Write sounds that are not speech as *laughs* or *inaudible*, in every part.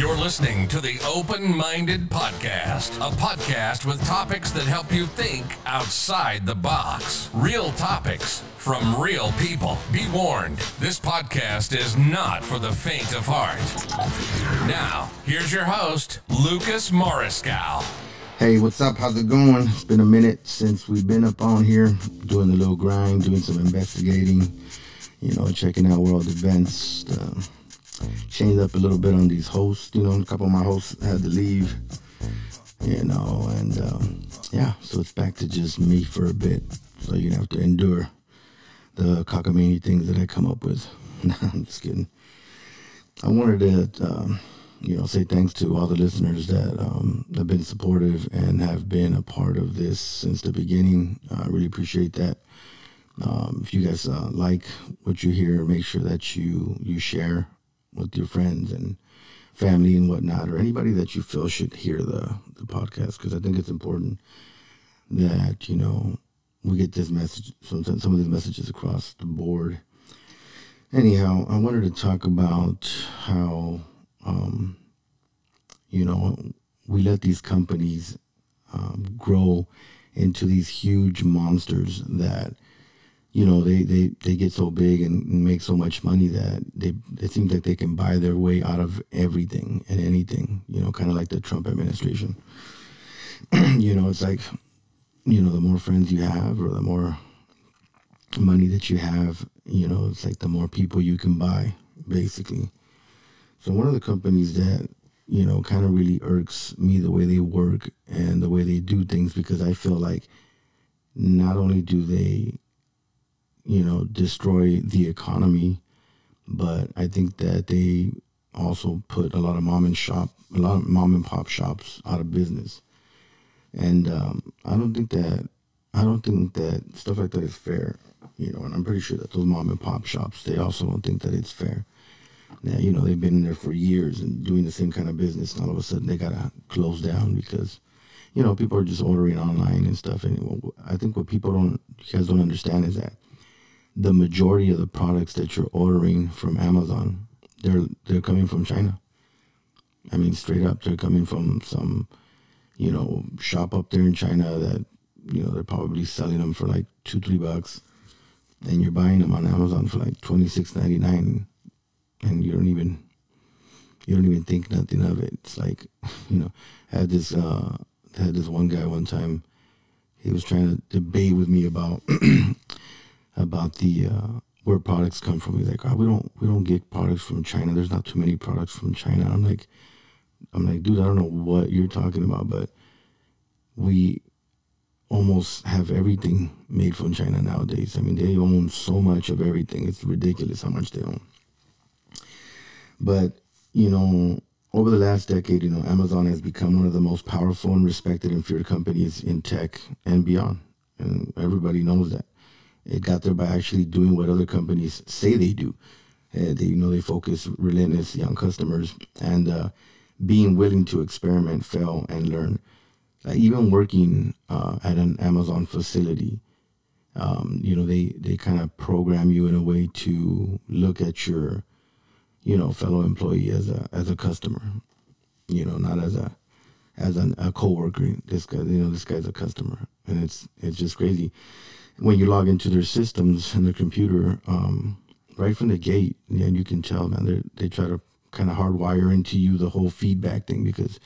You're listening to the Open Minded Podcast, a podcast with topics that help you think outside the box. Real topics from real people. Be warned, this podcast is not for the faint of heart. Now, here's your host, Lucas Morriscow. Hey, what's up? How's it going? It's been a minute since we've been up on here doing the little grind, doing some investigating, you know, checking out world events. Uh, changed up a little bit on these hosts. You know, a couple of my hosts had to leave, you know, and um, yeah, so it's back to just me for a bit. So you're have to endure the cockamamie things that I come up with. *laughs* I'm just kidding. I wanted to. Um, you know, say thanks to all the listeners that um, have been supportive and have been a part of this since the beginning. I really appreciate that. Um, if you guys uh, like what you hear, make sure that you you share with your friends and family and whatnot, or anybody that you feel should hear the the podcast, because I think it's important that you know we get this message, some some of these messages across the board. Anyhow, I wanted to talk about how um, you know, we let these companies um, grow into these huge monsters that, you know, they, they, they get so big and make so much money that they it seems like they can buy their way out of everything and anything, you know, kind of like the Trump administration. *clears throat* you know, it's like, you know, the more friends you have or the more money that you have, you know, it's like the more people you can buy, basically. So one of the companies that you know kind of really irks me the way they work and the way they do things because I feel like not only do they you know destroy the economy, but I think that they also put a lot of mom and shop a lot of mom and pop shops out of business. And um, I don't think that I don't think that stuff like that is fair, you know. And I'm pretty sure that those mom and pop shops they also don't think that it's fair Now, you know they've been there for years and doing the same kind of business, and all of a sudden they gotta close down because you know people are just ordering online and stuff. And I think what people don't, you guys don't understand is that the majority of the products that you're ordering from Amazon, they're they're coming from China. I mean, straight up, they're coming from some, you know, shop up there in China that, you know, they're probably selling them for like two, three bucks, and you're buying them on Amazon for like twenty six ninety nine and you don't even you don't even think nothing of it. It's like, *laughs* you know, I had this uh had this one guy one time he was trying to debate with me about *clears throat* about the uh where products come from. He's like, oh, we don't we don't get products from China. There's not too many products from China. I'm like I'm like, dude, I don't know what you're talking about, but we almost have everything made from China nowadays. I mean, they own so much of everything. It's ridiculous how much they own. But, you know, over the last decade, you know, Amazon has become one of the most powerful and respected and feared companies in tech and beyond. And everybody knows that. It got there by actually doing what other companies say they do. Uh, they, you know, they focus relentlessly on customers and uh, being willing to experiment, fail, and learn. Uh, even working uh, at an Amazon facility, um, you know, they, they kind of program you in a way to look at your you know, fellow employee as a as a customer, you know, not as a as an, a coworker. This guy, you know, this guy's a customer, and it's it's just crazy when you log into their systems and their computer, um, right from the gate, and you can tell, man, they they try to kind of hardwire into you the whole feedback thing because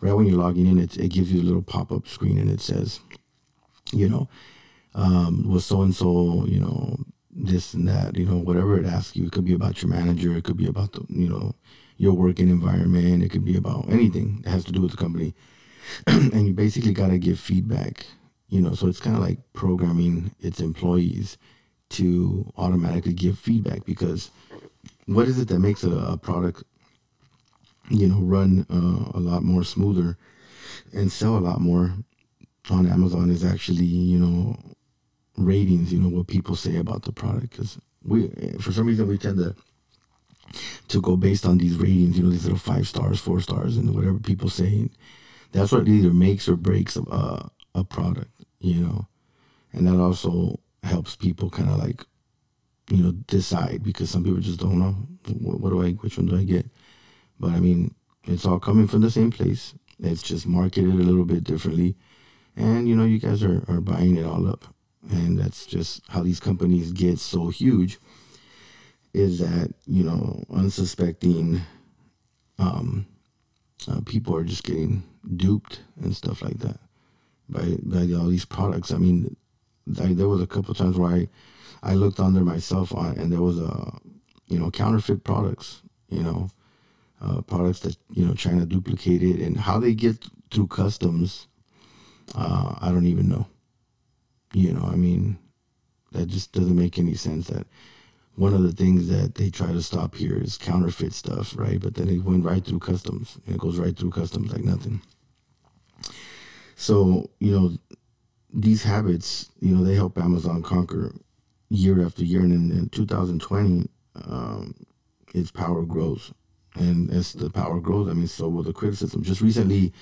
right when you're logging in, it it gives you a little pop up screen and it says, you know, um, was so and so, you know, this and that, you know, whatever it asks you. It could be about your manager, it could be about the, you know, your working environment, it could be about anything that has to do with the company. *clears throat* and you basically got to give feedback, you know, so it's kind of like programming its employees to automatically give feedback because what is it that makes a, a product, you know, run uh, a lot more smoother and sell a lot more on Amazon is actually, you know, ratings, you know, what people say about the product. Because we, for some reason, we tend to to go based on these ratings, you know, these little five stars, four stars, and whatever people say. That's what either makes or breaks a, a, a product, you know, and that also helps people kind of like, you know, decide because some people just don't know what, what do I, which one do I get. But I mean, It's all coming from the same place. It's just marketed a little bit differently. And, you know, you guys are, are buying it all up. And that's just how these companies get so huge is that, you know, unsuspecting um, uh, people are just getting duped and stuff like that by, by all these products. I mean, I, there was a couple times where I, I looked under myself on, and there was a, you know, counterfeit products, you know, uh, products that you know China duplicated, and how they get through customs, uh, I don't even know. You know, I mean, that just doesn't make any sense. That one of the things that they try to stop here is counterfeit stuff, right? But then it went right through customs, and it goes right through customs like nothing. So you know, these habits, you know, they help Amazon conquer year after year, and in, in 2020, um, its power grows and as the power grows, I mean, so will the criticism. Just recently,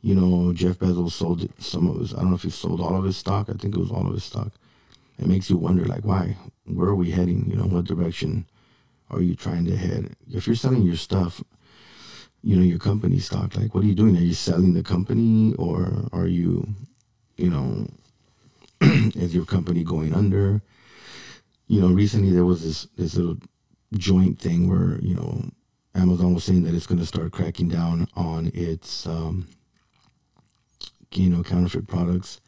you know, Jeff Bezos sold some of his. I don't know if he sold all of his stock. I think it was all of his stock. It makes you wonder, like, why? Where are we heading? You know, what direction are you trying to head? If you're selling your stuff, you know, your company stock, like, what are you doing? Are you selling the company, or are you, you know, *clears throat* is your company going under? You know, recently there was this this little joint thing where you know Amazon was saying that it's going to start cracking down on its, um, you know, counterfeit products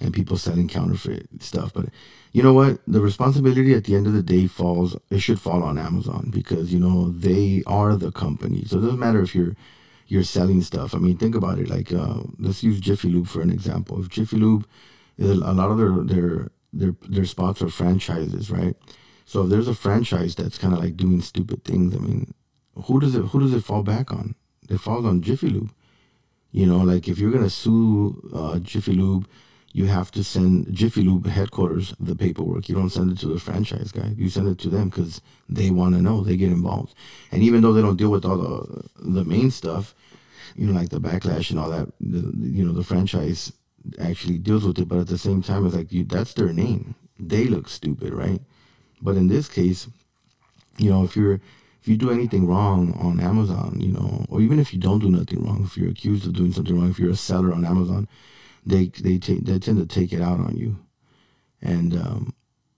and people selling counterfeit stuff. But you know what? The responsibility at the end of the day falls, it should fall on Amazon because, you know, they are the company. So it doesn't matter if you're, you're selling stuff. I mean, think about it. Like, uh, let's use Jiffy Lube for an example. If Jiffy Lube, a lot of their, their, their, their spots are franchises, right? So if there's a franchise that's kind of like doing stupid things, I mean, who does it who does it fall back on? It falls on Jiffy Lube. You know, like if you're gonna sue uh, Jiffy Lube, you have to send Jiffy Lube headquarters the paperwork. You don't send it to the franchise guy. You send it to them because they want to know. They get involved, and even though they don't deal with all the the main stuff, you know, like the backlash and all that, the, you know, the franchise actually deals with it. But at the same time, it's like you, that's their name. They look stupid, right? But in this case, you know, if you're if you do anything wrong on Amazon, you know, or even if you don't do nothing wrong, if you're accused of doing something wrong, if you're a seller on Amazon, they they take they tend to take it out on you, and um,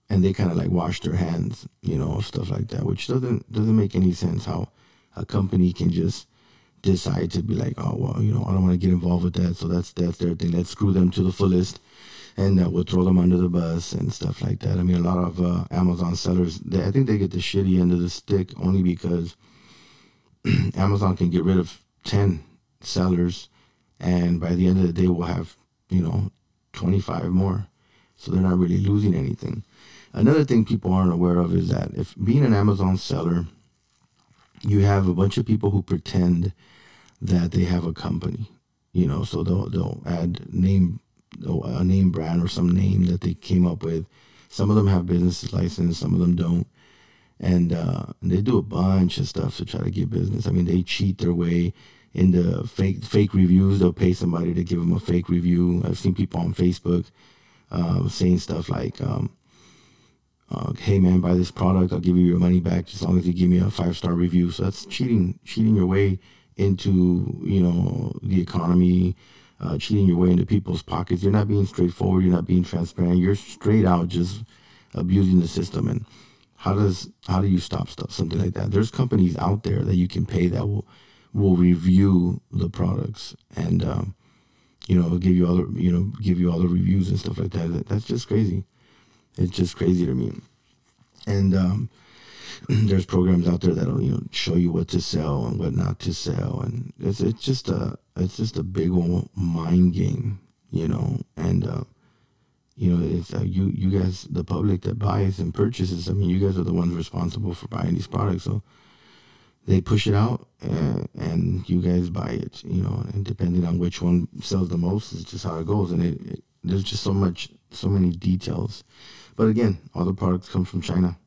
and they kind of like wash their hands, you know, stuff like that, which doesn't doesn't make any sense. How a company can just decide to be like, oh well, you know, I don't want to get involved with that, so that's that's their thing. Let's screw them to the fullest and that would throw them under the bus and stuff like that. I mean, a lot of uh, Amazon sellers, they, I think they get the shitty end of the stick only because *clears throat* Amazon can get rid of 10 sellers, and by the end of the day, we'll have, you know, 25 more. So they're not really losing anything. Another thing people aren't aware of is that if being an Amazon seller, you have a bunch of people who pretend that they have a company, you know, so they'll they'll add name a name brand or some name that they came up with. Some of them have business license, some of them don't. And, uh, they do a bunch of stuff to try to get business. I mean, they cheat their way into fake fake reviews. They'll pay somebody to give them a fake review. I've seen people on Facebook uh, saying stuff like, um, uh, "Hey man, buy this product. I'll give you your money back as long as you give me a five star review." So that's cheating, cheating your way into you know the economy, uh, cheating your way into people's pockets. You're not being straightforward. You're not being transparent. You're straight out just abusing the system. And how does how do you stop stuff something like that? There's companies out there that you can pay that will will review the products and um, you know give you all the you know give you all the reviews and stuff like that. That's just crazy. It's just crazy to me. And um, *clears throat* there's programs out there that'll you know show you what to sell and what not to sell, and it's it's just a it's just a big old mind game, you know, and uh, you know it's uh, you you guys the public that buys and purchases. I mean, you guys are the ones responsible for buying these products, so they push it out and, and you guys buy it, you know, and depending on which one sells the most is just how it goes, and it, it there's just so much so many details. But again, all the products come from China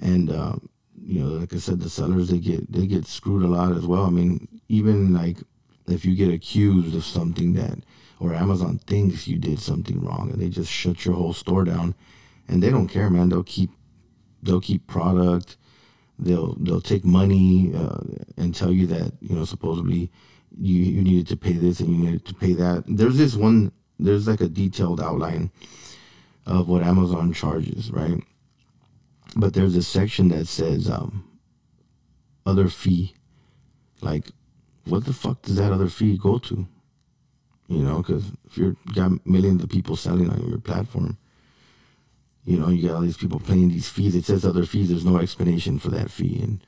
and uh, you know, like I said, the sellers they get they get screwed a lot as well. I mean, even like if you get accused of something that, or Amazon thinks you did something wrong, and they just shut your whole store down, and they don't care, man. They'll keep they'll keep product, they'll they'll take money uh, and tell you that you know supposedly you you needed to pay this and you needed to pay that. There's this one. There's like a detailed outline of what Amazon charges, right? But there's a section that says um, other fee. Like, what the fuck does that other fee go to? You know, because if you're got millions of people selling on your platform, you know, you got all these people paying these fees. It says other fees. There's no explanation for that fee, and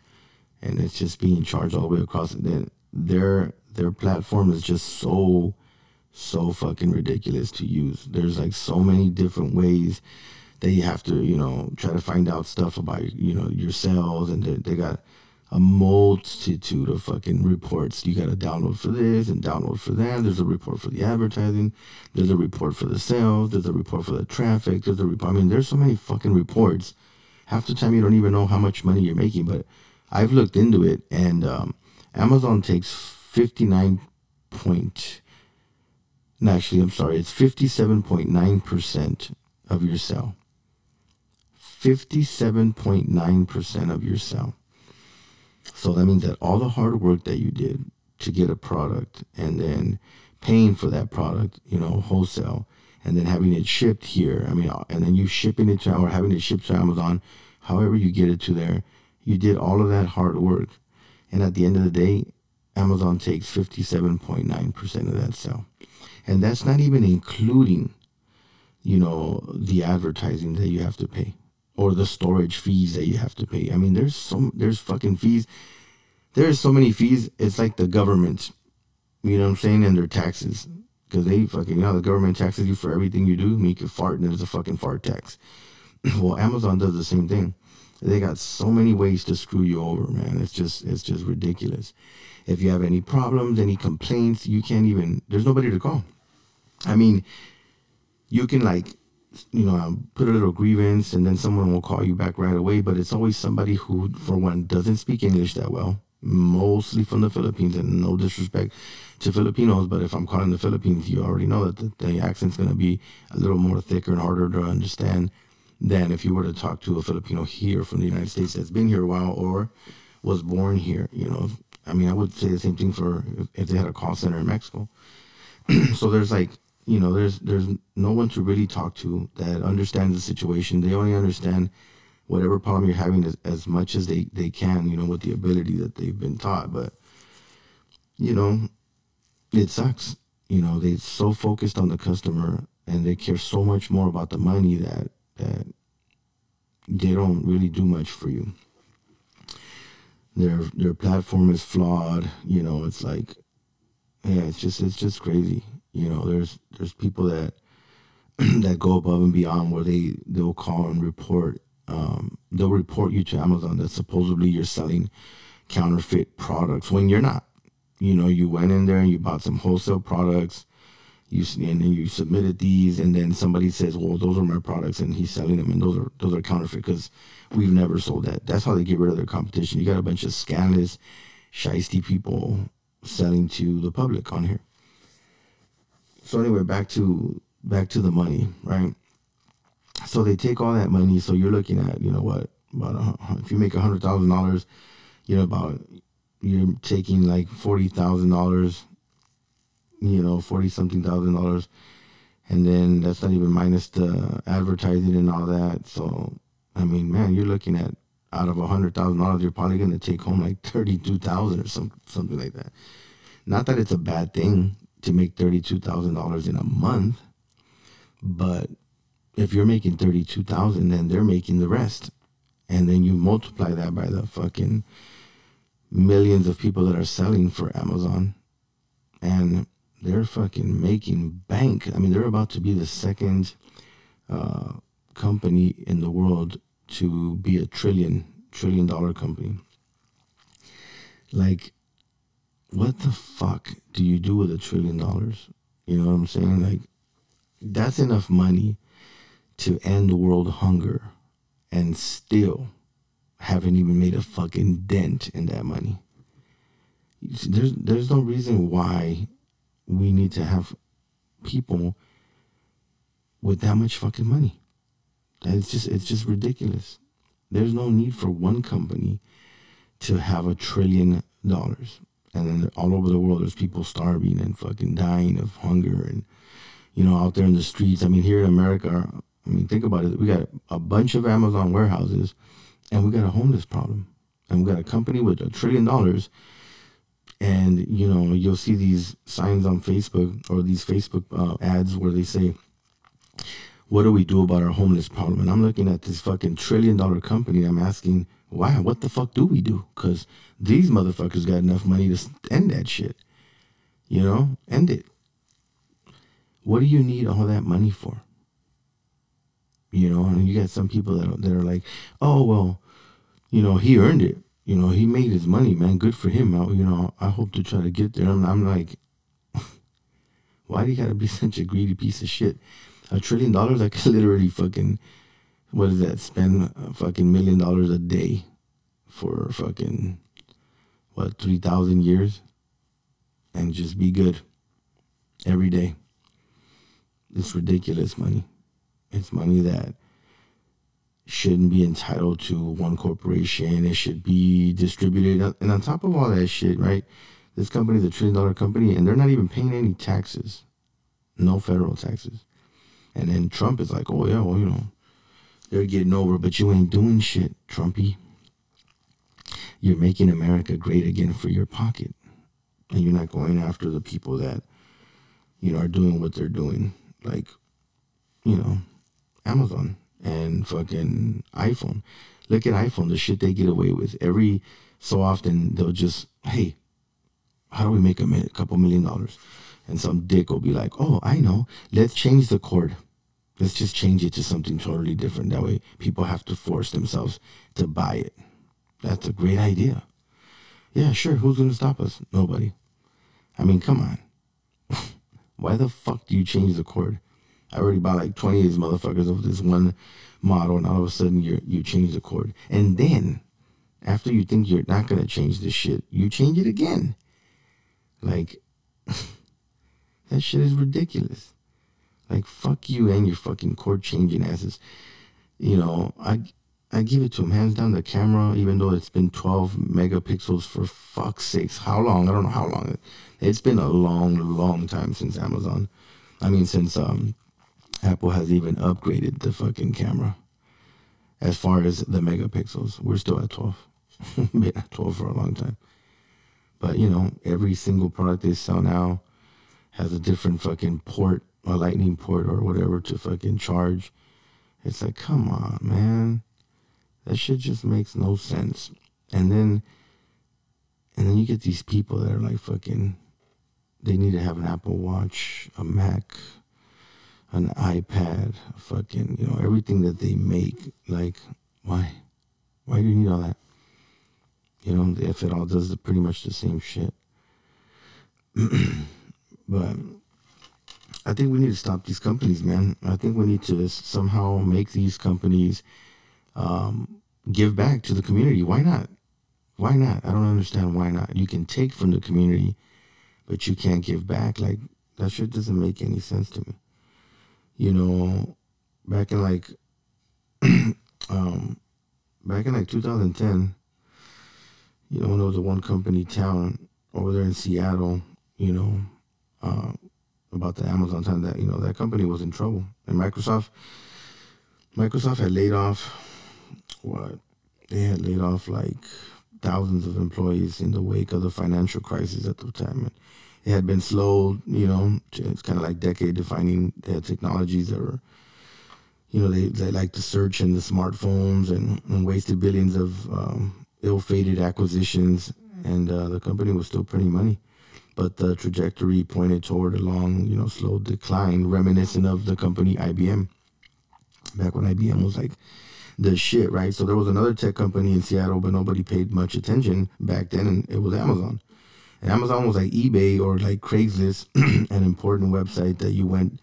and it's just being charged all the way across. Then their their platform is just so so fucking ridiculous to use. There's like so many different ways that you have to, you know, try to find out stuff about, you know, your sales, and they got a multitude of fucking reports. You got to download for this and download for that. There's a report for the advertising. There's a report for the sales. There's a report for the traffic. There's a report. I mean, there's so many fucking reports. Half the time you don't even know how much money you're making. But I've looked into it, and um, Amazon takes 59 point. No, actually, I'm sorry. It's 57.9 percent of your sale. 57.9 percent of your sale. So that means that all the hard work that you did to get a product and then paying for that product, you know, wholesale, and then having it shipped here. I mean, and then you shipping it to or having it shipped to Amazon, however you get it to there, you did all of that hard work. And at the end of the day, Amazon takes 57.9% of that sale. And that's not even including, you know, the advertising that you have to pay or the storage fees that you have to pay. I mean, there's so there's fucking fees. There's so many fees. It's like the government, you know what I'm saying, and their taxes. Because they fucking, you know, the government taxes you for everything you do. Make you fart, and there's a fucking fart tax. *clears throat* well, Amazon does the same thing. They got so many ways to screw you over, man. It's just, it's just ridiculous. If you have any problems, any complaints, you can't even. There's nobody to call. I mean, you can like you know, um, put a little grievance and then someone will call you back right away. But it's always somebody who, for one, doesn't speak English that well, mostly from the Philippines. And no disrespect to Filipinos, but if I'm calling the Philippines, you already know that the, the accent's going to be a little more thicker and harder to understand than if you were to talk to a Filipino here from the United States that's been here a while or was born here. You know, I mean, I would say the same thing for if they had a call center in Mexico. *clears throat* so there's like you know, there's there's no one to really talk to that understands the situation. They only understand whatever problem you're having as, as much as they, they can, you know, with the ability that they've been taught. But, you know, it sucks. You know, they're so focused on the customer and they care so much more about the money that that they don't really do much for you. Their their platform is flawed, you know, it's like yeah, it's just it's just crazy. You know, there's there's people that *clears throat* that go above and beyond where they they'll call and report. Um, they'll report you to Amazon that supposedly you're selling counterfeit products when you're not. You know, you went in there and you bought some wholesale products. You and then you submitted these, and then somebody says, "Well, those are my products," and he's selling them, and those are those are counterfeit because we've never sold that. That's how they get rid of their competition. You got a bunch of scandalous, shisty people selling to the public on here. So anyway, back to back to the money, right? So they take all that money. So you're looking at, you know what, about a, if you make a hundred thousand dollars, you know about you're taking like forty thousand dollars, you know, forty something thousand dollars, and then that's not even minus the advertising and all that. So I mean, man, you're looking at out of a hundred thousand dollars, you're probably gonna take home like thirty two thousand or some something like that. Not that it's a bad thing to make $32,000 in a month. But if you're making 32,000, then they're making the rest. And then you multiply that by the fucking millions of people that are selling for Amazon. And they're fucking making bank. I mean, they're about to be the second uh, company in the world to be a trillion, trillion dollar company. Like, what the fuck do you do with a trillion dollars? You know what I'm saying? Like, that's enough money to end world hunger and still haven't even made a fucking dent in that money. There's there's no reason why we need to have people with that much fucking money. It's just it's just ridiculous. There's no need for one company to have a trillion dollars. And then all over the world, there's people starving and fucking dying of hunger and, you know, out there in the streets. I mean, here in America, I mean, think about it. We got a bunch of Amazon warehouses and we got a homeless problem. And we got a company with a trillion dollars. And, you know, you'll see these signs on Facebook or these Facebook uh, ads where they say, what do we do about our homeless problem? And I'm looking at this fucking trillion dollar company. I'm asking, why? What the fuck do we do? Because these motherfuckers got enough money to end that shit. You know, end it. What do you need all that money for? You know, and you got some people that are, that are like, oh well, you know, he earned it. You know, he made his money, man. Good for him. I, you know, I hope to try to get there. I'm, I'm like, *laughs* why do you gotta be such a greedy piece of shit? A trillion dollars, I could literally fucking, what is that? Spend a fucking million dollars a day for fucking, what, 3,000 years? And just be good every day. It's ridiculous money. It's money that shouldn't be entitled to one corporation. It should be distributed. And on top of all that shit, right? This company is a trillion dollar company and they're not even paying any taxes. No federal taxes. And then Trump is like, oh, yeah, well, you know, they're getting over, but you ain't doing shit, Trumpy. You're making America great again for your pocket. And you're not going after the people that, you know, are doing what they're doing. Like, you know, Amazon and fucking iPhone. Look at iPhone, the shit they get away with. Every so often, they'll just, hey, how do we make a, a couple million dollars? And some dick will be like, oh, I know. Let's change the cord. Let's just change it to something totally different. That way, people have to force themselves to buy it. That's a great idea. Yeah, sure. Who's going to stop us? Nobody. I mean, come on. *laughs* Why the fuck do you change the cord? I already bought like 20 of these motherfuckers of this one model, and all of a sudden you you change the cord. And then, after you think you're not going to change this shit, you change it again. Like, *laughs* that shit is ridiculous. Like fuck you and your fucking cord changing asses. You know, I I give it to him hands down. The camera, even though it's been 12 megapixels for fuck's sakes, how long? I don't know how long. It's been a long, long time since Amazon. I mean, since um, Apple has even upgraded the fucking camera. As far as the megapixels, we're still at 12. *laughs* been at 12 for a long time. But you know, every single product they sell now has a different fucking port a lightning port or whatever to fucking charge. It's like, come on, man. That shit just makes no sense. And then and then you get these people that are like fucking they need to have an Apple Watch, a Mac, an iPad, fucking, you know, everything that they make. Like, why? Why do you need all that? You know, if it all does pretty much the same shit. *clears throat* but I think we need to stop these companies, man. I think we need to somehow make these companies um, give back to the community. Why not? Why not? I don't understand why not. You can take from the community, but you can't give back. Like that shit doesn't make any sense to me. You know, back in like, *clears throat* um, back in like 2010, you know, there was a one company town over there in Seattle, you know, uh, about the Amazon time that you know that company was in trouble, and Microsoft, Microsoft had laid off what they had laid off like thousands of employees in the wake of the financial crisis at the time. And it had been slow, you know, it's kind of like decade defining. Technologies that were, you know, they, they like the search and the smartphones and, and wasted billions of um, ill-fated acquisitions. And uh, the company was still printing money but the trajectory pointed toward a long, you know, slow decline, reminiscent of the company IBM. Back when IBM was like the shit, right? So there was another tech company in Seattle, but nobody paid much attention back then, and it was Amazon. And Amazon was like eBay or like Craigslist, *clears throat* an important website that you went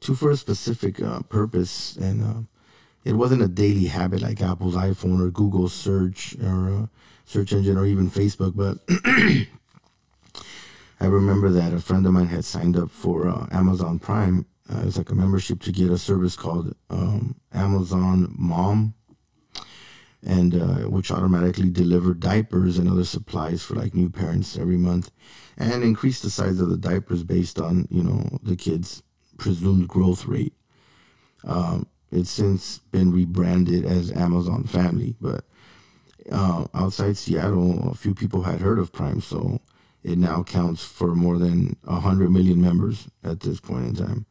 to for a specific uh, purpose, and uh, it wasn't a daily habit like Apple's iPhone or Google search or uh, search engine or even Facebook, but *clears throat* I remember that a friend of mine had signed up for uh, Amazon Prime. Uh, it's like a membership to get a service called um, Amazon Mom. and uh, which automatically deliver diapers and other supplies for like new parents every month, and increase the size of the diapers based on you know the kids' presumed growth rate. Um, it's since been rebranded as Amazon Family, but uh, outside Seattle, a few people had heard of Prime, so it now counts for more than 100 million members at this point in time.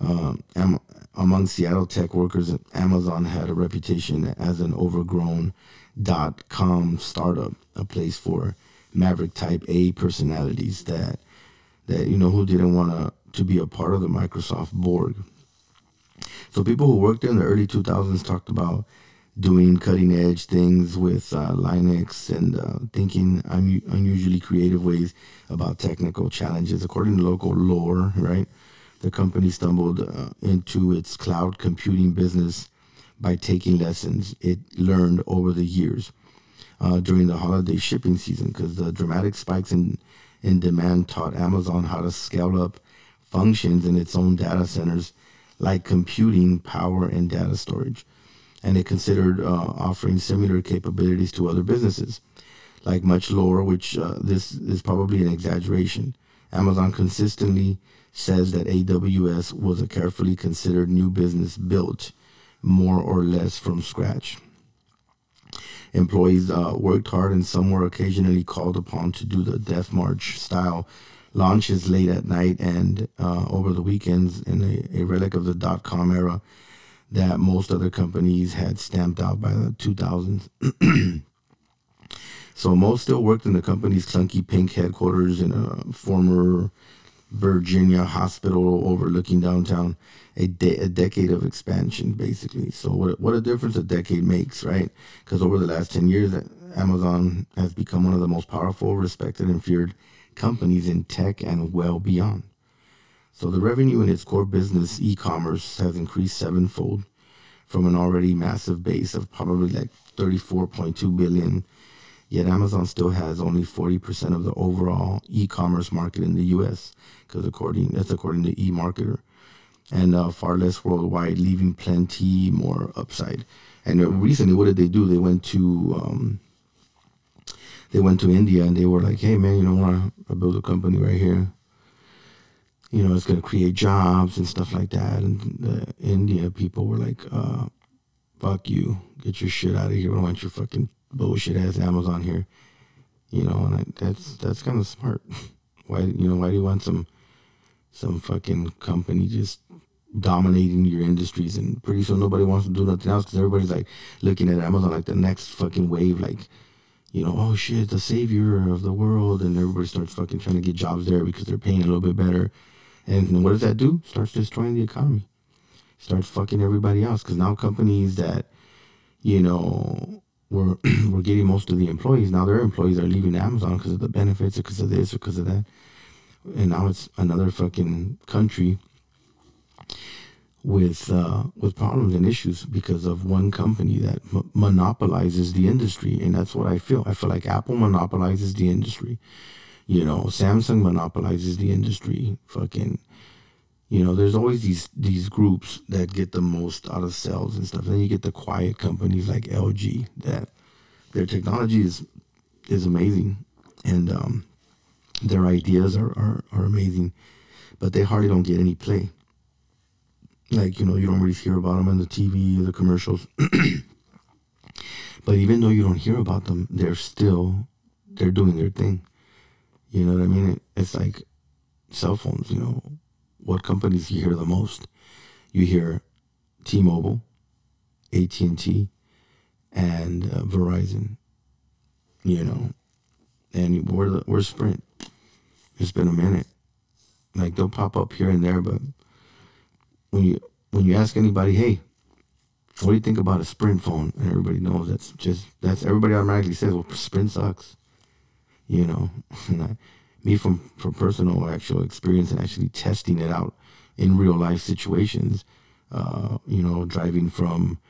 Um, am- among Seattle tech workers, Amazon had a reputation as an overgrown dot com startup, a place for maverick type A personalities that that you know who didn't want to to be a part of the Microsoft Borg. So people who worked there in the early 2000s talked about doing cutting edge things with uh, Linux and uh, thinking un- unusually creative ways about technical challenges. According to local lore, right, the company stumbled uh, into its cloud computing business by taking lessons it learned over the years uh, during the holiday shipping season because the dramatic spikes in, in demand taught Amazon how to scale up functions in its own data centers like computing, power, and data storage and it considered uh, offering similar capabilities to other businesses, like much lower, which uh, this is probably an exaggeration. Amazon consistently says that AWS was a carefully considered new business built more or less from scratch. Employees uh, worked hard and some were occasionally called upon to do the Death March style launches late at night and uh, over the weekends in a, a relic of the dot com era that most other companies had stamped out by the 2000s. *clears throat* so most still worked in the company's clunky pink headquarters in a former Virginia hospital overlooking downtown. A, de- a decade of expansion, basically. So what what a difference a decade makes, right? Because over the last ten years, Amazon has become one of the most powerful, respected, and feared companies in tech and well beyond. So the revenue in its core business, e-commerce, has increased sevenfold from an already massive base of probably like 34.2 billion. Yet Amazon still has only 40% of the overall e-commerce market in the U.S. because according that's according to eMarketer, and uh, far less worldwide, leaving plenty more upside. And recently, what did they do? They went to um, they went to India and they were like, "Hey, man, you know, want to build a company right here." You know, it's going to create jobs and stuff like that. And the India people were like, uh, fuck you, get your shit out of here. I don't want your fucking bullshit ass Amazon here. You know, and I, that's that's kind of smart. *laughs* why, you know, why do you want some some fucking company just dominating your industries and pretty soon nobody wants to do nothing else because everybody's like looking at Amazon like the next fucking wave, like you know, oh shit, the savior of the world, and everybody starts fucking trying to get jobs there because they're paying a little bit better and what does that do? Starts destroying the economy. Starts fucking everybody else. Because now companies that, you know, were *clears throat* were getting most of the employees, now their employees are leaving Amazon because of the benefits or because of this or because of that. And now it's another fucking country with uh, with problems and issues because of one company that m- monopolizes the industry, and that's what I feel. I feel like Apple monopolizes the industry. You know, Samsung monopolizes the industry. Fucking, you know, there's always these these groups that get the most out of sales and stuff. Then you get the quiet companies like LG that their technology is is amazing, and um, their ideas are, are are amazing, but they hardly don't get any play. Like you know, you don't really hear about them on the TV, the commercials. *clears throat* but even though you don't hear about them, they're still they're doing their thing. You know what I mean? It's like cell phones, you know, what companies you hear the most? You hear T-Mobile, AT&T, and uh, Verizon, you know, and we're, we're Sprint. It's been a minute. Like they'll pop up here and there, but when you when you ask anybody, hey, what do you think about a Sprint phone? And everybody knows that's just that's everybody automatically says, well, Sprint sucks you know, *laughs* me from from personal actual experience and actually testing it out in real life situations. Uh, you know, driving from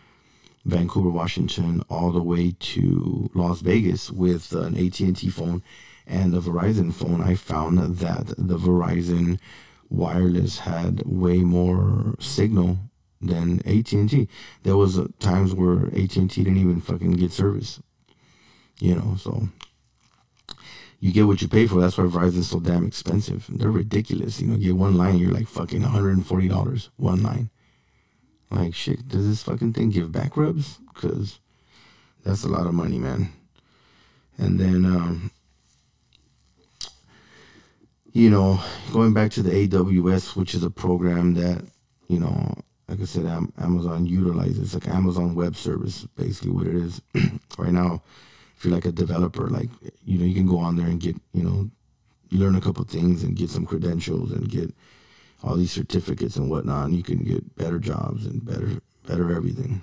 Vancouver, Washington, all the way to Las Vegas with an AT and T phone and a Verizon phone. I found that the Verizon wireless had way more signal than AT and T. There was times where AT and T didn't even fucking get service. You know, so you get what you pay for. That's why Verizon's so damn expensive. They're ridiculous. You know, you get one line, you're like fucking $140 one line. Like shit, does this fucking thing give back rubs? Cause that's a lot of money, man. And then um you know, going back to the AWS, which is a program that, you know, like I said, Amazon utilizes like Amazon Web Service, basically what it is. *clears throat* right now, if you're like a developer, like you know, you can go on there and get, you know, learn a couple things and get some credentials and get all these certificates and whatnot. And you can get better jobs and better, better everything.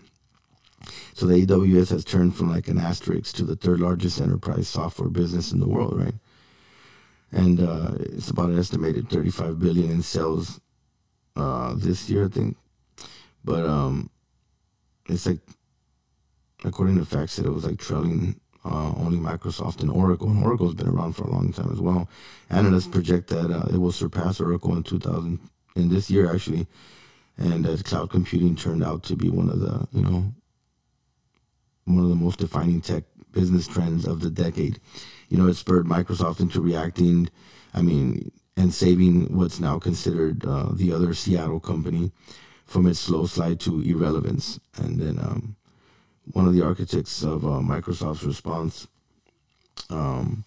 So the AWS has turned from like an asterisk to the third largest enterprise software business in the world, right? And uh, it's about an estimated 35 billion in sales uh, this year, I think. But um, it's like, according to facts, that it was like trailing uh, only Microsoft and Oracle, and Oracle's been around for a long time as well. Analysts project that uh, it will surpass Oracle in 2000 in this year actually, and as cloud computing turned out to be one of the you know one of the most defining tech business trends of the decade. You know, it spurred Microsoft into reacting. I mean, and saving what's now considered uh, the other Seattle company from its slow slide to irrelevance. And then um, one of the architects of uh, Microsoft's response, um,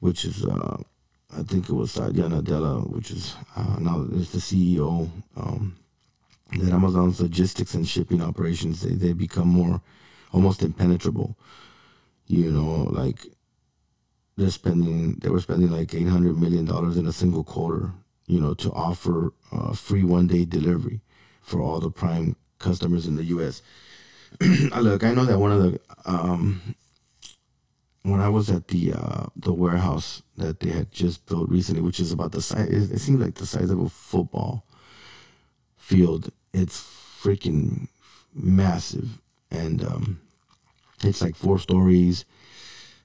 which is, uh, I think it was Satya Nadella, which is uh, now is the CEO, um, that Amazon's logistics and shipping operations, they, they become more almost impenetrable. You know, like they're spending, they were spending like $800 million in a single quarter, you know, to offer uh, free one day delivery for all the prime customers in the U.S. *clears throat* look, I know that one of the um, when I was at the uh, the warehouse that they had just built recently, which is about the size, it, it seems like the size of a football field. It's freaking massive, and um, it's like four stories.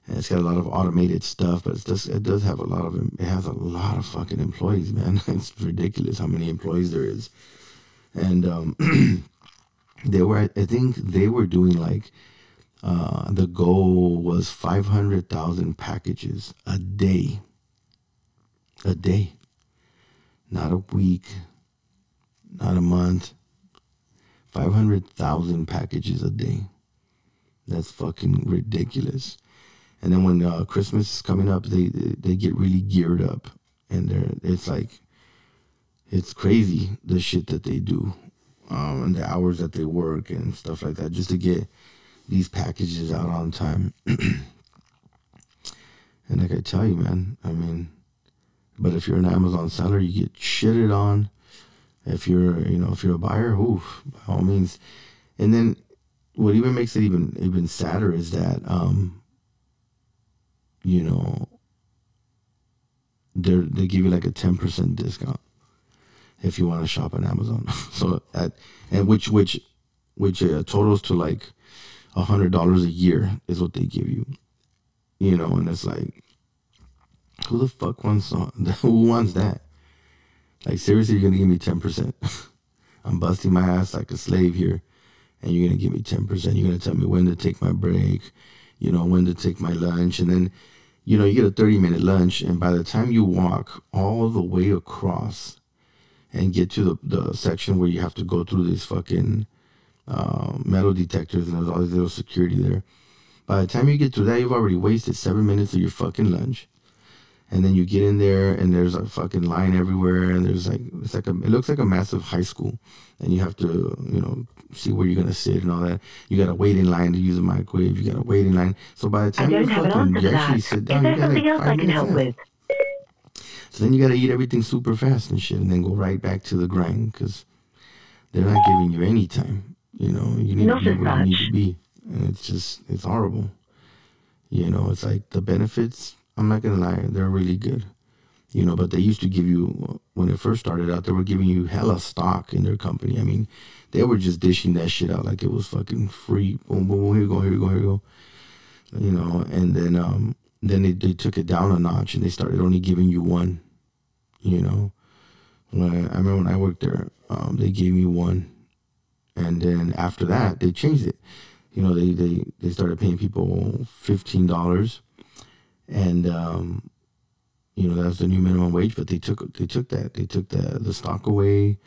And it's got a lot of automated stuff, but it's just, it does have a lot of it has a lot of fucking employees, man. *laughs* It's ridiculous how many employees there is, and um, *clears throat* they were I think they were doing like uh, the goal was 500,000 packages a day. A day. Not a week, not a month. 500,000 packages a day. That's fucking ridiculous. And then when uh, Christmas is coming up, they they get really geared up, and they're it's like it's crazy the shit that they do um, and the hours that they work and stuff like that just to get these packages out on time. *clears throat* and like I tell you, man, I mean, but if you're an Amazon seller, you get shitted on. If you're, you know, if you're a buyer, oof, by all means. And then what even makes it even even sadder is that, um, you know, they they give you like a ten percent discount if you want to shop on Amazon. *laughs* so at and which which which uh, totals to like a hundred dollars a year is what they give you. You know, and it's like, who the fuck wants *laughs* who wants that? Like seriously, you're gonna give me ten percent? *laughs* I'm busting my ass like a slave here, and you're gonna give me ten percent. You're gonna tell me when to take my break, you know, when to take my lunch, and then, you know, you get a 30 minute lunch, and by the time you walk all the way across and get to the, the section where you have to go through these fucking uh, metal detectors and there's all these little security there. By the time you get through that, you've already wasted seven minutes of your fucking lunch. And then you get in there and there's a fucking line everywhere and there's like it's like a it looks like a massive high school and you have to you know see where you're gonna sit and all that. You gotta wait in line to use a microwave. You gotta wait in line. So by the time you're fucking you actually sit down, you got like five minutes left. So then you got to eat everything super fast and shit, and then go right back to the grind because they're not giving you any time. You know, you need no to be where you need to be, and it's just it's horrible. You know, it's like the benefits. I'm not gonna lie, they're really good. You know, but they used to give you when it first started out, they were giving you hella stock in their company. I mean, they were just dishing that shit out like it was fucking free. Boom, boom, boom here you go, here you go, here you go. You know, and then um, then they, they took it down a notch and they started only giving you one. You know, when I, remember when I worked there, um, they gave me one, and then after that they changed it. You know, they they they started paying people fifteen dollars, and um, you know that's the new minimum wage. But they took they took that they took the the stock away,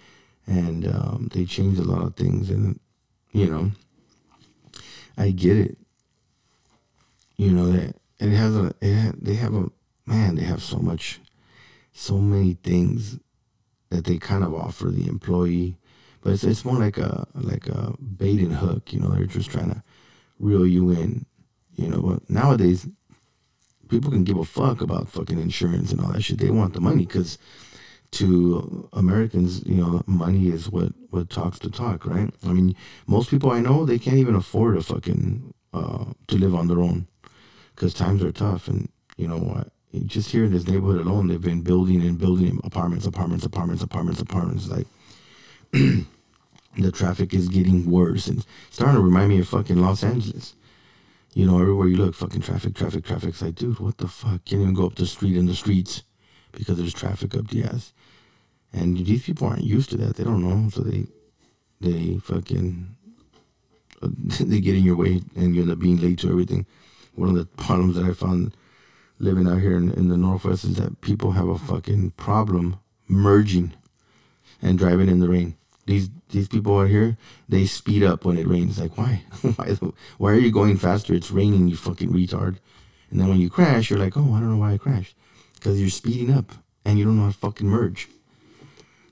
and um, they changed a lot of things. And you know, I get it. You know that and it has a it they have a man they have so much, so many things that they kind of offer the employee, but it's it's more like a like a bait and hook. You know, they're just trying to reel you in. You know, but nowadays people can give a fuck about fucking insurance and all that shit. They want the money because to Americans, you know, money is what what talks the talk, right? I mean, most people I know they can't even afford a fucking uh, to live on their own because times are tough, and you know what. Just here in this neighborhood alone, they've been building and building apartments, apartments, apartments, apartments, apartments. Like *clears throat* the traffic is getting worse and starting to remind me of fucking Los Angeles. You know, everywhere you look, fucking traffic, traffic, traffic. It's like, dude, what the fuck? Can't even go up the street in the streets because there's traffic up the ass. And these people aren't used to that. They don't know, so they they fucking *laughs* they get in your way and you end up being late to everything. One of the problems that I found living out here in, in the Northwest is that people have a fucking problem merging and driving in the rain. These these people out here, they speed up when it rains. Like why? *laughs* why? Why are you going faster? It's raining, you fucking retard. And then when you crash, you're like, oh, I don't know why I crashed, because you're speeding up and you don't know how to fucking merge.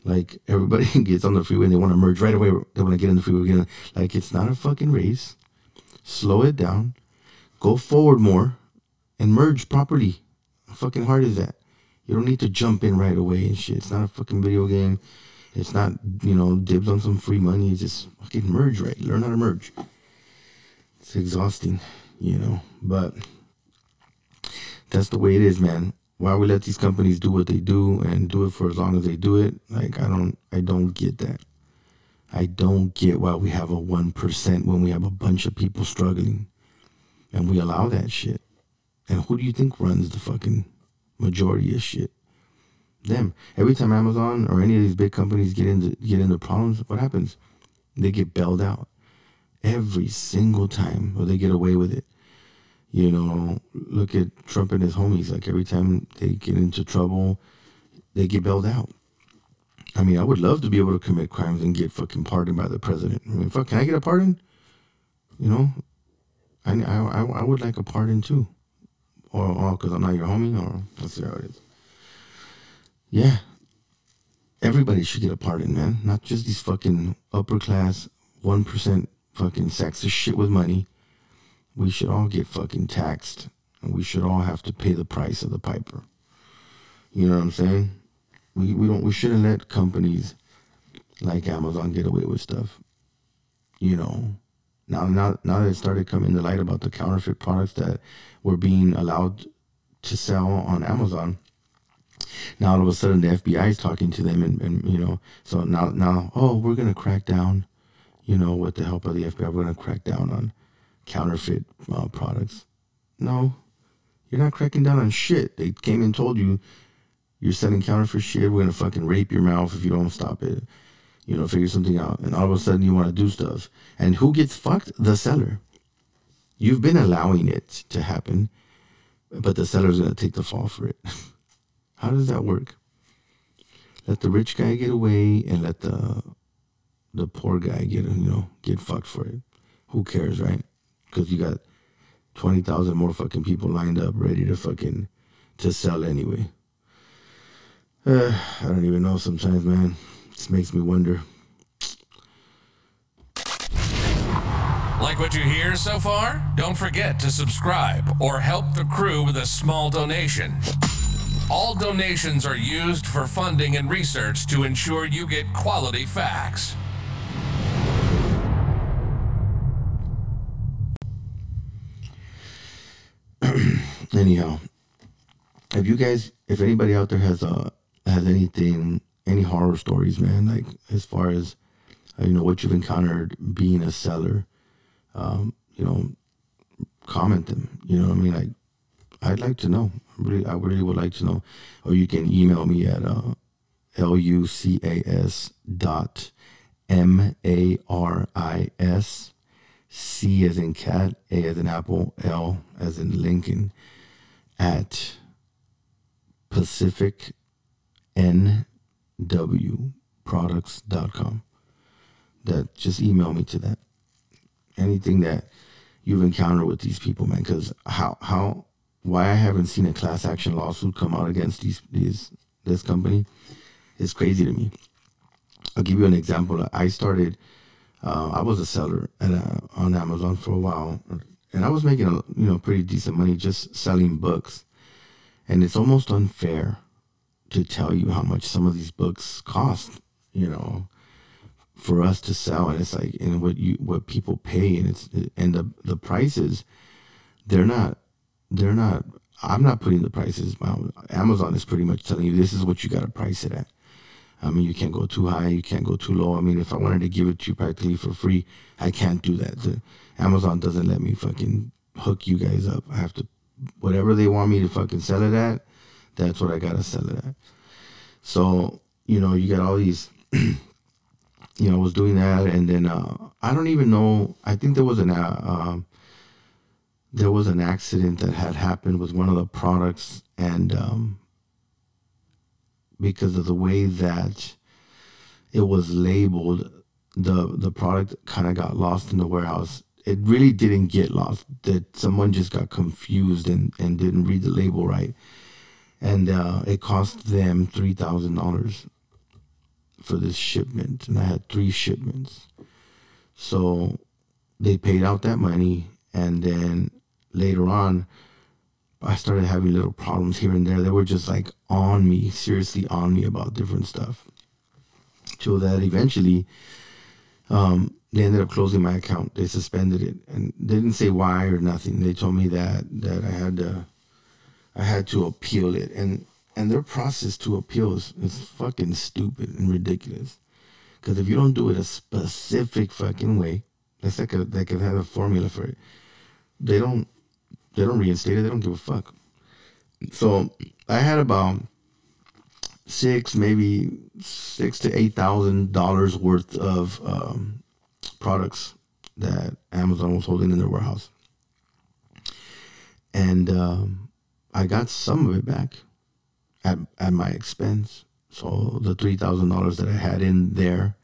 Like everybody *laughs* gets on the freeway and they want to merge right away. They want to get in the freeway again. Like it's not a fucking race. Slow it down. Go forward more and merge properly. How fucking hard is that? You don't need to jump in right away and shit. It's not a fucking video game. It's not, you know, dibs on some free money. It's just fucking merge right. Learn how to merge. It's exhausting, you know, but that's the way it is, man. Why we let these companies do what they do and do it for as long as they do it? Like I don't I don't get that. I don't get why we have a 1% when we have a bunch of people struggling and we allow that shit. And who do you think runs the fucking majority of shit? Them. Every time Amazon or any of these big companies get into get into problems, what happens? They get bailed out. Every single time, or they get away with it. You know, look at Trump and his homies. Like every time they get into trouble, they get bailed out. I mean, I would love to be able to commit crimes and get fucking pardoned by the president. I mean, fuck, can I get a pardon? You know, I, I, I would like a pardon too. Or, or because I'm not your homie, or let's see how it is. Yeah. Everybody should get a pardon, man. Not just these fucking upper class, 1% fucking sexist shit with money. We should all get fucking taxed. And we should all have to pay the price of the piper. You know what I'm saying? We, we don't we shouldn't let companies like Amazon get away with stuff. You know, now, now, now that it started coming to light about the counterfeit products that were being allowed to sell on Amazon, now all of a sudden the FBI is talking to them, and, and you know, so now, now, oh, we're gonna crack down, you know, with the help of the FBI, we're gonna crack down on counterfeit uh, products. No, you're not cracking down on shit. They came and told you you're selling counterfeit shit. We're gonna fucking rape your mouth if you don't stop it you know, figure something out. And all of a sudden you want to do stuff. And who gets fucked? The seller. You've been allowing it to happen, but the seller's going to take the fall for it. *laughs* How does that work? Let the rich guy get away and let the the poor guy get you know get fucked for it. Who cares, right? Because you got twenty thousand more fucking people lined up ready to fucking to sell anyway. Uh, *sighs* I don't even know sometimes, man. This makes me wonder. Like what you hear so far? Don't forget to subscribe or help the crew with a small donation. All donations are used for funding and research to ensure you get quality facts. *clears throat* Anyhow, if you guys, if anybody out there has uh has anything any horror stories, man. Like as far as uh, you know, what you've encountered being a seller, um, you know, comment them. You know what I mean? Like, I'd like to know. I really, I really would like to know. Or you can email me at uh, lucas dot M A R I S, C as in cat, A as in apple, L as in Lincoln, at Pacific NW That just email me to that. Anything that you've encountered with these people, man. Because how how why I haven't seen a class action lawsuit come out against these these this company is crazy to me. I'll give you an example. I started. Uh, I was a seller at uh, on Amazon for a while, and I was making a you know pretty decent money just selling books. And it's almost unfair to tell you how much some of these books cost. You know, for us to sell, and it's like and what you what people pay, and it's and the the prices, they're not they're not. I'm not putting the prices. Amazon is pretty much telling you this is what you got to price it at. I mean, you can't go too high, you can't go too low. I mean, if I wanted to give it to you practically for free, I can't do that. The, Amazon doesn't let me fucking hook you guys up. I have to, whatever they want me to fucking sell it at, that's what I gotta sell it at. So, you know, you got all these, *clears throat* you know, I was doing that, and then uh, I don't even know. I think there was an uh, um, there was an accident that had happened with one of the products, and um, because of the way that it was labeled, the the product kind of got lost in the warehouse. It really didn't get lost. That someone just got confused and, and didn't read the label right, and uh, it cost them three thousand dollars for this shipment, and I had three shipments. So they paid out that money, and then later on, I started having little problems here and there. They were just like on me, seriously on me about different stuff. So that eventually, um, they ended up closing my account. They suspended it and they didn't say why or nothing. They told me that that I had to, I had to appeal it, and and their process to appeal is, is fucking stupid and ridiculous. Because if you don't do it a specific fucking way, that's like a they could have a formula for it. They don't they don't reinstate it. They don't give a fuck. So I had about six, maybe six to eight thousand dollars worth of um, products that Amazon was holding in their warehouse, and um, I got some of it back at at my expense. So the three thousand dollars that I had in there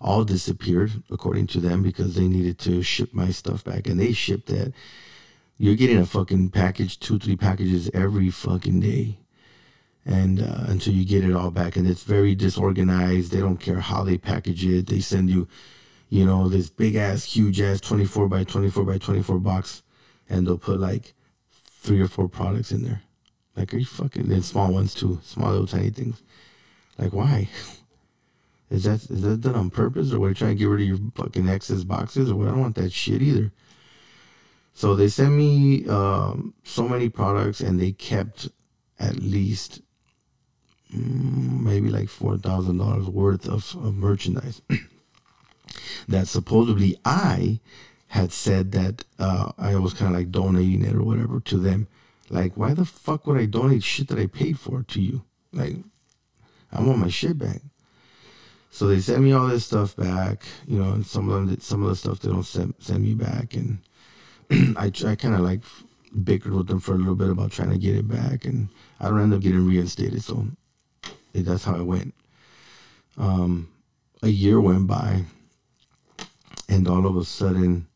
all disappeared according to them because they needed to ship my stuff back, and they shipped that you're getting a fucking package, two, three packages every fucking day. And uh, until you get it all back, and it's very disorganized. They don't care how they package it. They send you, you know, this big ass, huge ass 24 by 24 by 24 box, and they'll put like three or four products in there. Like, are you fucking? And small ones too, small little tiny things. Like, why? *laughs* Is that is that done on purpose, or are you trying to get rid of your fucking excess boxes, or what? I don't want that shit either. So they sent me um, so many products, and they kept at least mm, maybe like four thousand dollars worth of, of merchandise *clears throat* that supposedly I had said that uh, I was kind of like donating it or whatever to them. Like, why the fuck would I donate shit that I paid for to you? Like, I want my shit back. So they sent me all this stuff back, you know, and some of them, some of the stuff they don't send, send me back, and *clears throat* I, I kind of like bickered with them for a little bit about trying to get it back, and I don't end up getting reinstated. So that's how it went. Um, a year went by, and all of a sudden,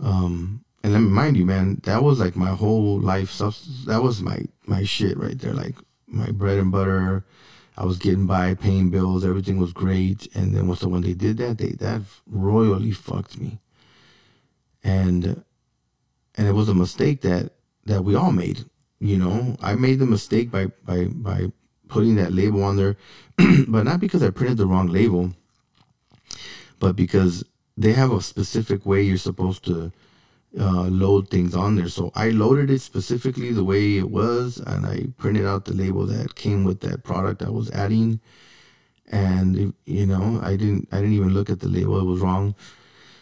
um, and let me mind you, man, that was like my whole life substance. That was my my shit right there, like my bread and butter. I was getting by, paying bills, everything was great. And then so when they did that, they that royally fucked me and and it was a mistake that that we all made. You know, I made the mistake by by by putting that label on there, *clears throat* but not because I printed the wrong label, but because they have a specific way you're supposed to uh, load things on there. So I loaded it specifically the way it was, and I printed out the label that came with that product I was adding. And you know, I didn't I didn't even look at the label; it was wrong.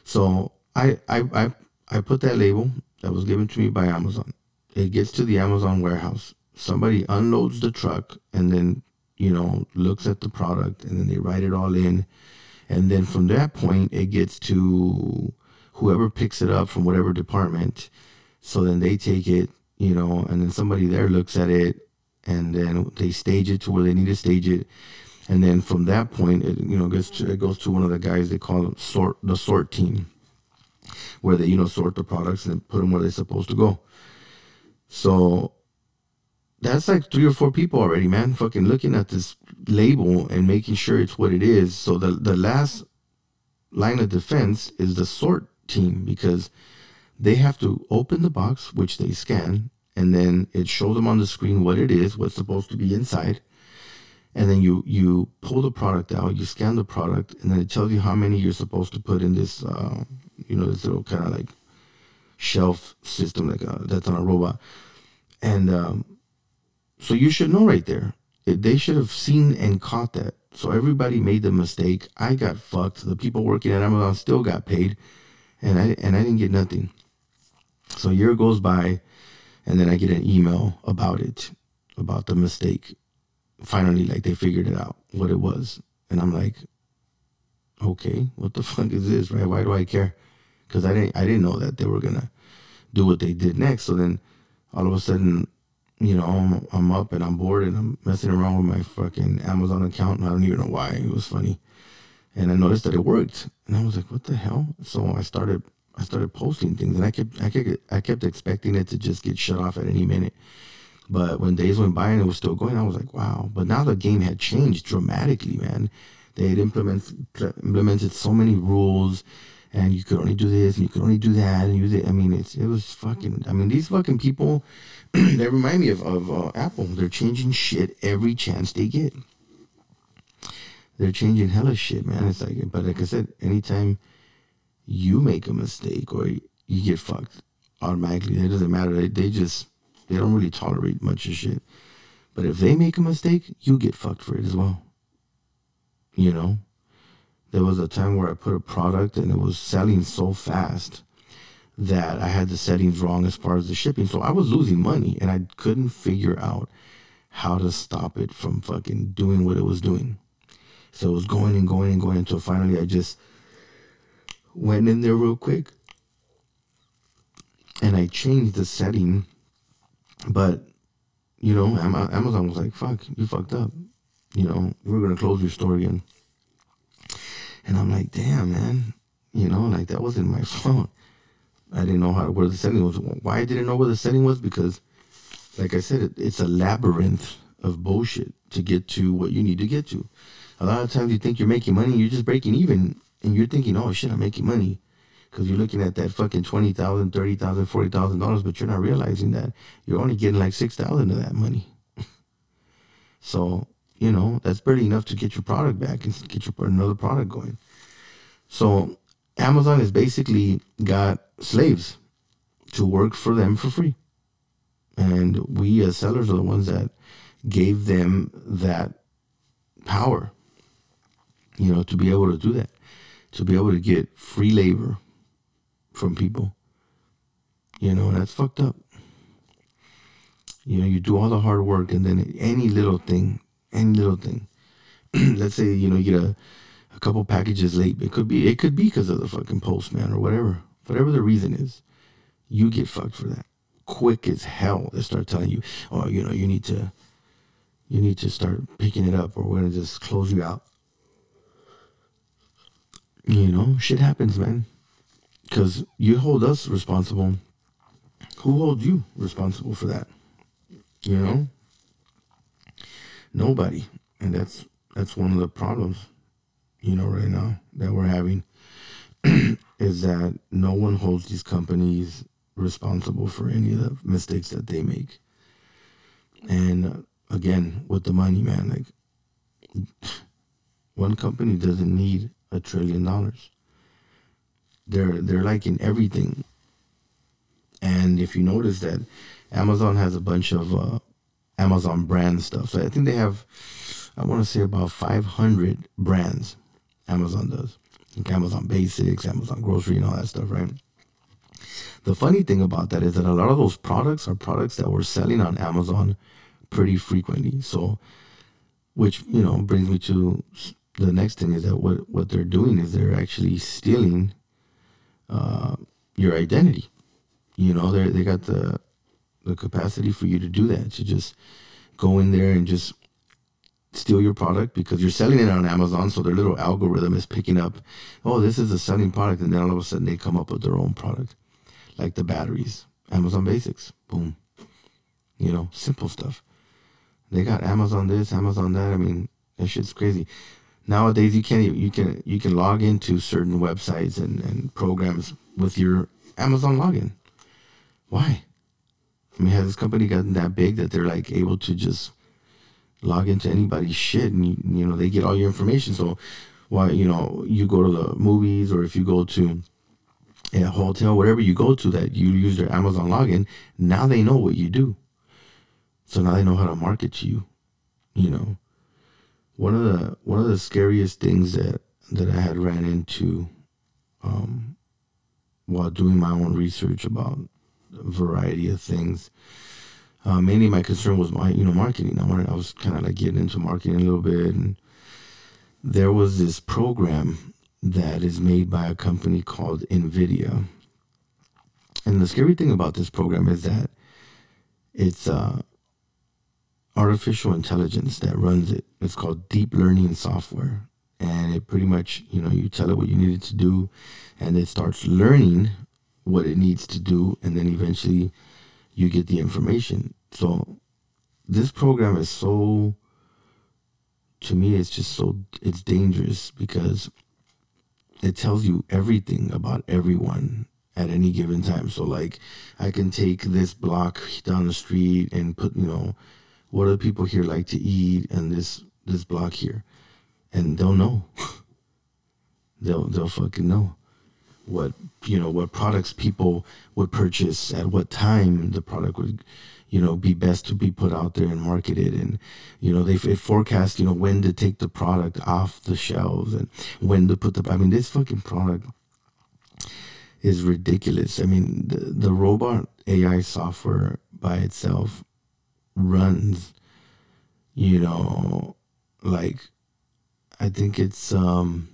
So I, I, I, I put that label that was given to me by Amazon. It gets to the Amazon warehouse. Somebody unloads the truck and then, you know, looks at the product and then they write it all in and then from that point it gets to whoever picks it up from whatever department. So then they take it, you know, and then somebody there looks at it, and then they stage it to where they need to stage it, and then from that point, it you know gets to, it goes to one of the guys they call the sort the sort team, where they you know sort the products and put them where they're supposed to go. So that's like three or four people already, man. Fucking looking at this label and making sure it's what it is. So the the last line of defense is the sort team because they have to open the box, which they scan, and then it shows them on the screen what it is, what's supposed to be inside. And then you you pull the product out, you scan the product, and then it tells you how many you're supposed to put in this, uh, you know, this little kind of like shelf system like uh, that's on a robot. And um, so you should know right there. They should have seen and caught that. So everybody made the mistake. I got fucked. The people working at Amazon still got paid, and I and I didn't get nothing. So a year goes by, and then I get an email about it, about the mistake. Finally, like they figured it out what it was, and I'm like, okay, what the *laughs* fuck is this, right? Why do I care? Because I didn't I didn't know that they were gonna do what they did next. So then, all of a sudden, you know, I'm, I'm up and I'm bored and I'm messing around with my fucking Amazon account. And I don't even know why. It was funny. And I noticed that it worked. And I was like, what the hell? So I started I started posting things and I kept I kept I kept expecting it to just get shut off at any minute. But when days went by and it was still going, I was like, wow. But now the game had changed dramatically, man. They had implemented implemented so many rules and you could only do this and you could only do that and you did, I mean it's it was fucking I mean these fucking people *clears throat* they remind me of, of uh, Apple. They're changing shit every chance they get. They're changing hella shit, man. It's like, but like I said, anytime you make a mistake or you get fucked automatically, it doesn't matter. They, they just, they don't really tolerate much of shit. But if they make a mistake, you get fucked for it as well. You know? There was a time where I put a product and it was selling so fast that I had the settings wrong as far as the shipping. So I was losing money and I couldn't figure out how to stop it from fucking doing what it was doing. So it was going and going and going until finally I just went in there real quick and I changed the setting. But, you know, Amazon was like, fuck, you fucked up. You know, we're going to close your store again. And I'm like, damn, man. You know, like that wasn't my fault. I didn't know how where the setting was. Why I didn't know where the setting was because, like I said, it, it's a labyrinth of bullshit to get to what you need to get to. A lot of times you think you're making money, you're just breaking even, and you're thinking, oh shit, I'm making money, because you're looking at that fucking twenty thousand, thirty thousand, forty thousand dollars, but you're not realizing that you're only getting like six thousand of that money. *laughs* so you know that's barely enough to get your product back and get your another product going. So Amazon has basically got slaves to work for them for free. And we as sellers are the ones that gave them that power, you know, to be able to do that, to be able to get free labor from people. You know, that's fucked up. You know, you do all the hard work and then any little thing, any little thing. *clears throat* Let's say, you know, you get a a couple packages late. It could be it could be because of the fucking postman or whatever. Whatever the reason is, you get fucked for that. Quick as hell. They start telling you, oh, you know, you need to you need to start picking it up or we're gonna just close you out. You know, shit happens, man. Cause you hold us responsible. Who holds you responsible for that? You know? Nobody. And that's that's one of the problems you know, right now that we're having *clears throat* is that no one holds these companies responsible for any of the mistakes that they make. And uh, again, with the money, man, like *sighs* one company doesn't need a trillion dollars. They're they're like in everything. And if you notice that Amazon has a bunch of uh, Amazon brand stuff. So I think they have I want to say about 500 brands Amazon does. Like Amazon Basics, Amazon Grocery, and all that stuff, right? The funny thing about that is that a lot of those products are products that we're selling on Amazon pretty frequently. So, which, you know, brings me to the next thing is that what what they're doing is they're actually stealing uh, your identity. You know, they they got the the capacity for you to do that to just go in there and just steal your product because you're selling it on Amazon, so their little algorithm is picking up, oh, this is a selling product, and then all of a sudden they come up with their own product, like the batteries, Amazon Basics, boom, you know, simple stuff. They got Amazon this, Amazon that. I mean, that shit's crazy. Nowadays, you can you can you can log into certain websites and, and programs with your Amazon login. Why? I mean, has this company gotten that big that they're like able to just log into anybody's shit and you, you know they get all your information? So, why you know you go to the movies or if you go to a hotel, whatever you go to that you use their Amazon login, now they know what you do. So now they know how to market to you. You know, one of the one of the scariest things that that I had ran into um, while doing my own research about variety of things. Uh, mainly, my concern was my you know marketing. I wanted I was kind of like getting into marketing a little bit, and there was this program that is made by a company called Nvidia. And the scary thing about this program is that it's uh, artificial intelligence that runs it. It's called deep learning software. And it pretty much, you know, you tell it what you need it to do, and it starts learning what it needs to do, and then eventually you get the information. So this program is so to me it's just so it's dangerous because it tells you everything about everyone at any given time. So like I can take this block down the street and put, you know, what do people here like to eat and this this block here and they'll know *laughs* they'll they'll fucking know what you know what products people would purchase at what time the product would you know be best to be put out there and marketed. And you know they, they forecast you know when to take the product off the shelves and when to put the i mean this fucking product is ridiculous. I mean the, the robot ai software by itself runs, you know, like I think it's um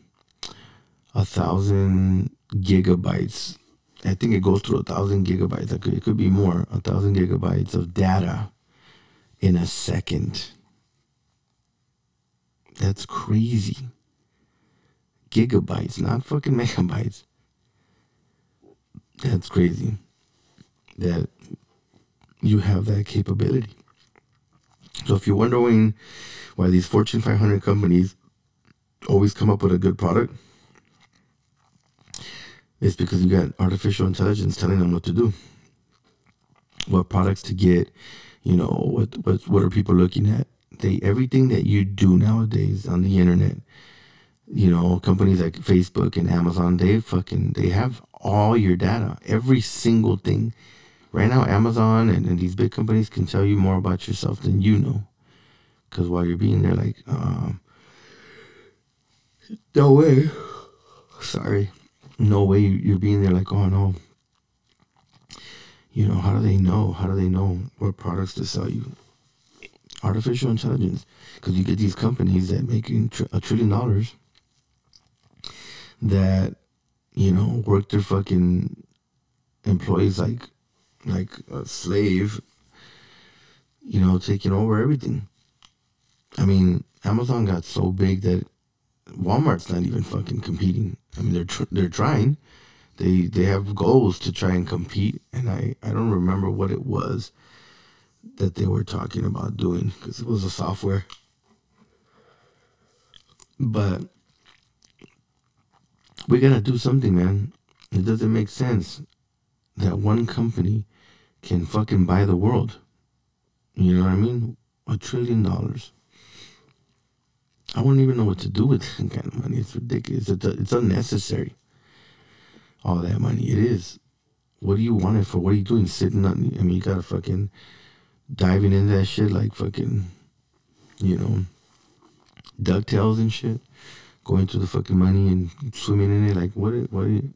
a thousand gigabytes. I think it goes through a thousand gigabytes. It could, it could be more, a thousand gigabytes of data in a second. That's crazy. Gigabytes, not fucking *laughs* megabytes. That's crazy. That you have that capability. So if you're wondering why these Fortune 500 companies always come up with a good product, it's because you got artificial intelligence telling them what to do, what products to get, you know, what what what are people looking at? They everything that you do nowadays on the internet, you know, companies like Facebook and Amazon, they fucking they have all your data, every single thing. Right now amazon and, and, these big companies can tell you more about yourself than you know. Because while you're being there like um, no way. Sorry no way you're being there like oh no. You know how do they know? How do they know what products to sell you? Artificial intelligence. Because you get these companies that making tr- a trillion dollars that you know work their fucking employees like like a slave, you know, taking over everything. I mean, Amazon got so big that Walmart's not even fucking competing. I mean, they're tr- they're trying. They they have goals to try and compete, and I I don't remember what it was that they were talking about doing because it was a software. But we gotta do something, man. It doesn't make sense that one company can fucking buy the world. You know what I mean? A trillion dollars. I wouldn't even know what to do with that kind of money. It's ridiculous. It's, it's unnecessary. All that money. It is. What do you want it for? What are you doing? Sitting on. I mean, you gotta fucking diving into that shit like fucking, you know, DuckTales and shit. Going through the fucking money and swimming in it. Like, what? What? Are *laughs* you,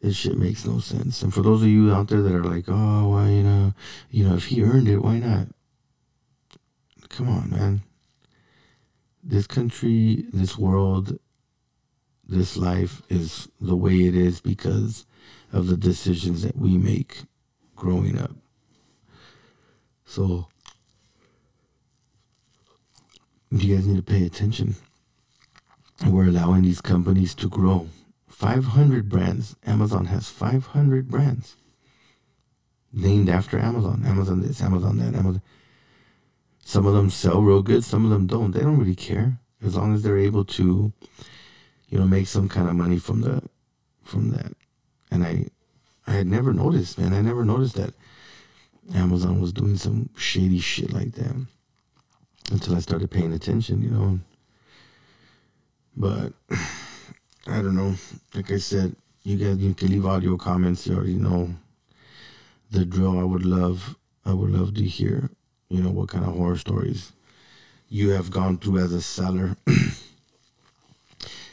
this shit makes no sense. And for those of you out there that are like, oh, well, you know, you know, if he earned it, why not? Come on, man. this country, this world, this life is the way it is because of the decisions that we make growing up. So you guys need to pay attention. We're allowing these companies to grow. 500 brands. Amazon has 500 brands named after Amazon. Amazon this, Amazon that, Amazon. Some of them sell real good, some of them don't. They don't really care as long as they're able to, you know, make some kind of money from the, from that. And I, I had never noticed, man. I never noticed that Amazon was doing some shady shit like that until I started paying attention, you know. But *sighs* I don't know. Like I said, you guys you can leave audio comments. You already know the drill. I would love I would love to hear, you know, what kind of horror stories you have gone through as a seller. *clears throat*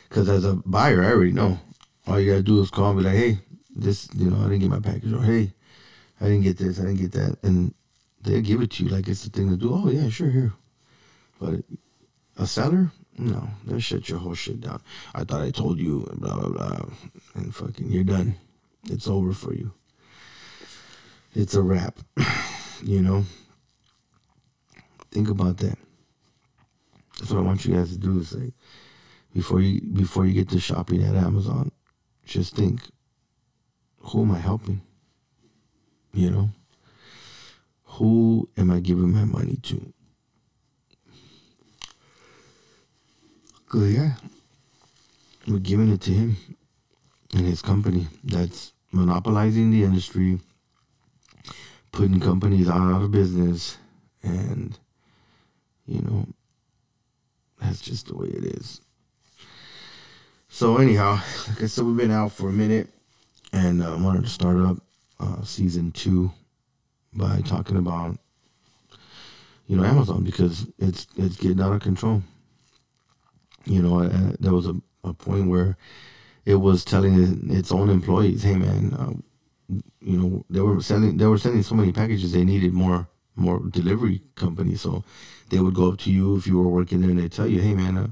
Cause as a buyer, I already know. All you gotta do is call and be like, hey, this, you know, I didn't get my package, or hey, I didn't get this, I didn't get that, and they'll give it to you like it's the thing to do. Oh yeah, sure, here. But a seller, no, they'll shut your whole shit down. I thought I told you, and blah blah blah, and fucking, you're done. It's over for you. It's a wrap. *clears throat* you know. Think about that. That's what I want you guys to do. Is like before you before you get to shopping at Amazon, just think, who am I helping? You know, who am I giving my money to? Cause yeah, we're giving it to him and his company that's monopolizing the industry, putting companies out of business, and you know, that's just the way it is. So anyhow, like I said, we've been out for a minute, and I uh, wanted to start up uh, season two by talking about you know Amazon because it's it's getting out of control. You know, uh, there was a, a point where it was telling its own employees, "Hey, man, uh, you know, they were sending they were sending so many packages they needed more more delivery companies. So they would go up to you if you were working there and they tell you, "Hey, man, uh,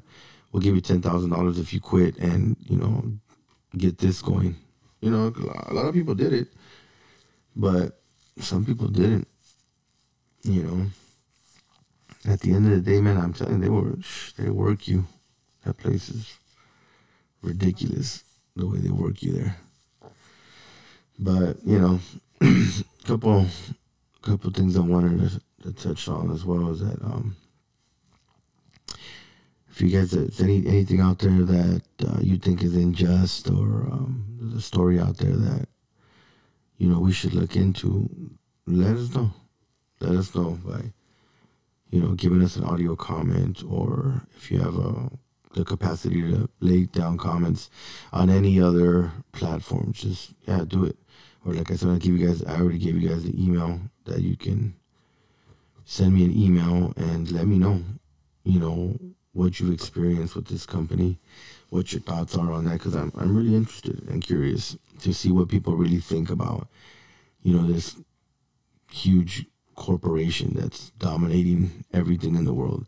we'll give you ten thousand dollars if you quit and you know get this going." You know, a lot of people did it, but some people didn't. You know, at the end of the day, man, I'm telling you, they were they work you. That place is ridiculous the way they work you there. But you know, a *clears throat* couple couple things I wanted to, to, touch on as well is that um, if you guys there's any anything out there that uh, you think is unjust or um, there's a story out there that you know we should look into, let us know. Let us know by you know giving us an audio comment or if you have a the capacity to lay down comments on any other platform, just yeah, do it. Or like I said, I give you guys. I already gave you guys the email that you can send me an email and let me know. You know what you've experienced with this company, what your thoughts are on that, because I'm I'm really interested and curious to see what people really think about, you know, this huge corporation that's dominating everything in the world.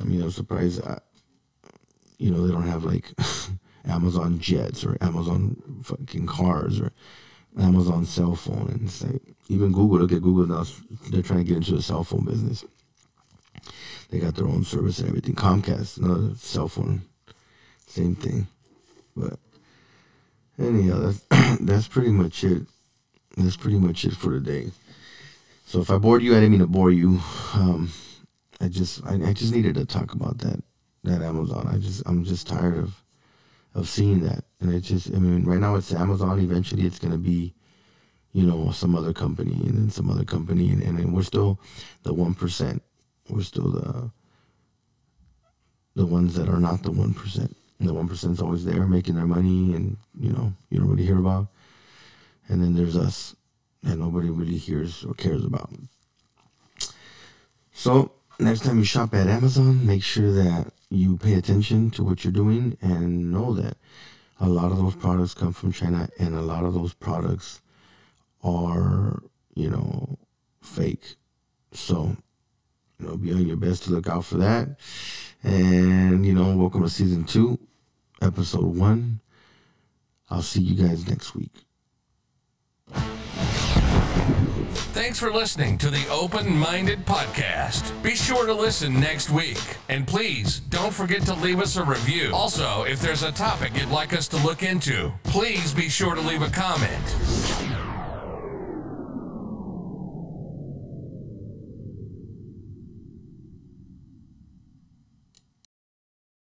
I mean, I'm surprised. I, you know, they don't have like *laughs* Amazon jets or Amazon fucking cars or Amazon cell phone. And it's like, even Google, look at Google now, they're trying to get into the cell phone business. They got their own service and everything. Comcast, another cell phone, same thing. But anyhow, that's, *clears throat* that's pretty much it. That's pretty much it for today. So if I bored you, I didn't mean to bore you. Um, I just I, I just needed to talk about that that Amazon. I just I'm just tired of of seeing that, and it just I mean right now it's Amazon. Eventually it's gonna be, you know, some other company and then some other company, and and we're still the one percent. We're still the the ones that are not the one percent. The one is always there making their money, and you know you don't really hear about. And then there's us, that nobody really hears or cares about. So next time you shop at Amazon, make sure that you pay attention to what you're doing and know that a lot of those products come from China and a lot of those products are, you know, fake. So, you know, be on your best to look out for that. And, you know, welcome to season two, episode one. I'll see you guys next week. Thanks for listening to the Open Minded Podcast. Be sure to listen next week. And please don't forget to leave us a review. Also, if there's a topic you'd like us to look into, please be sure to leave a comment.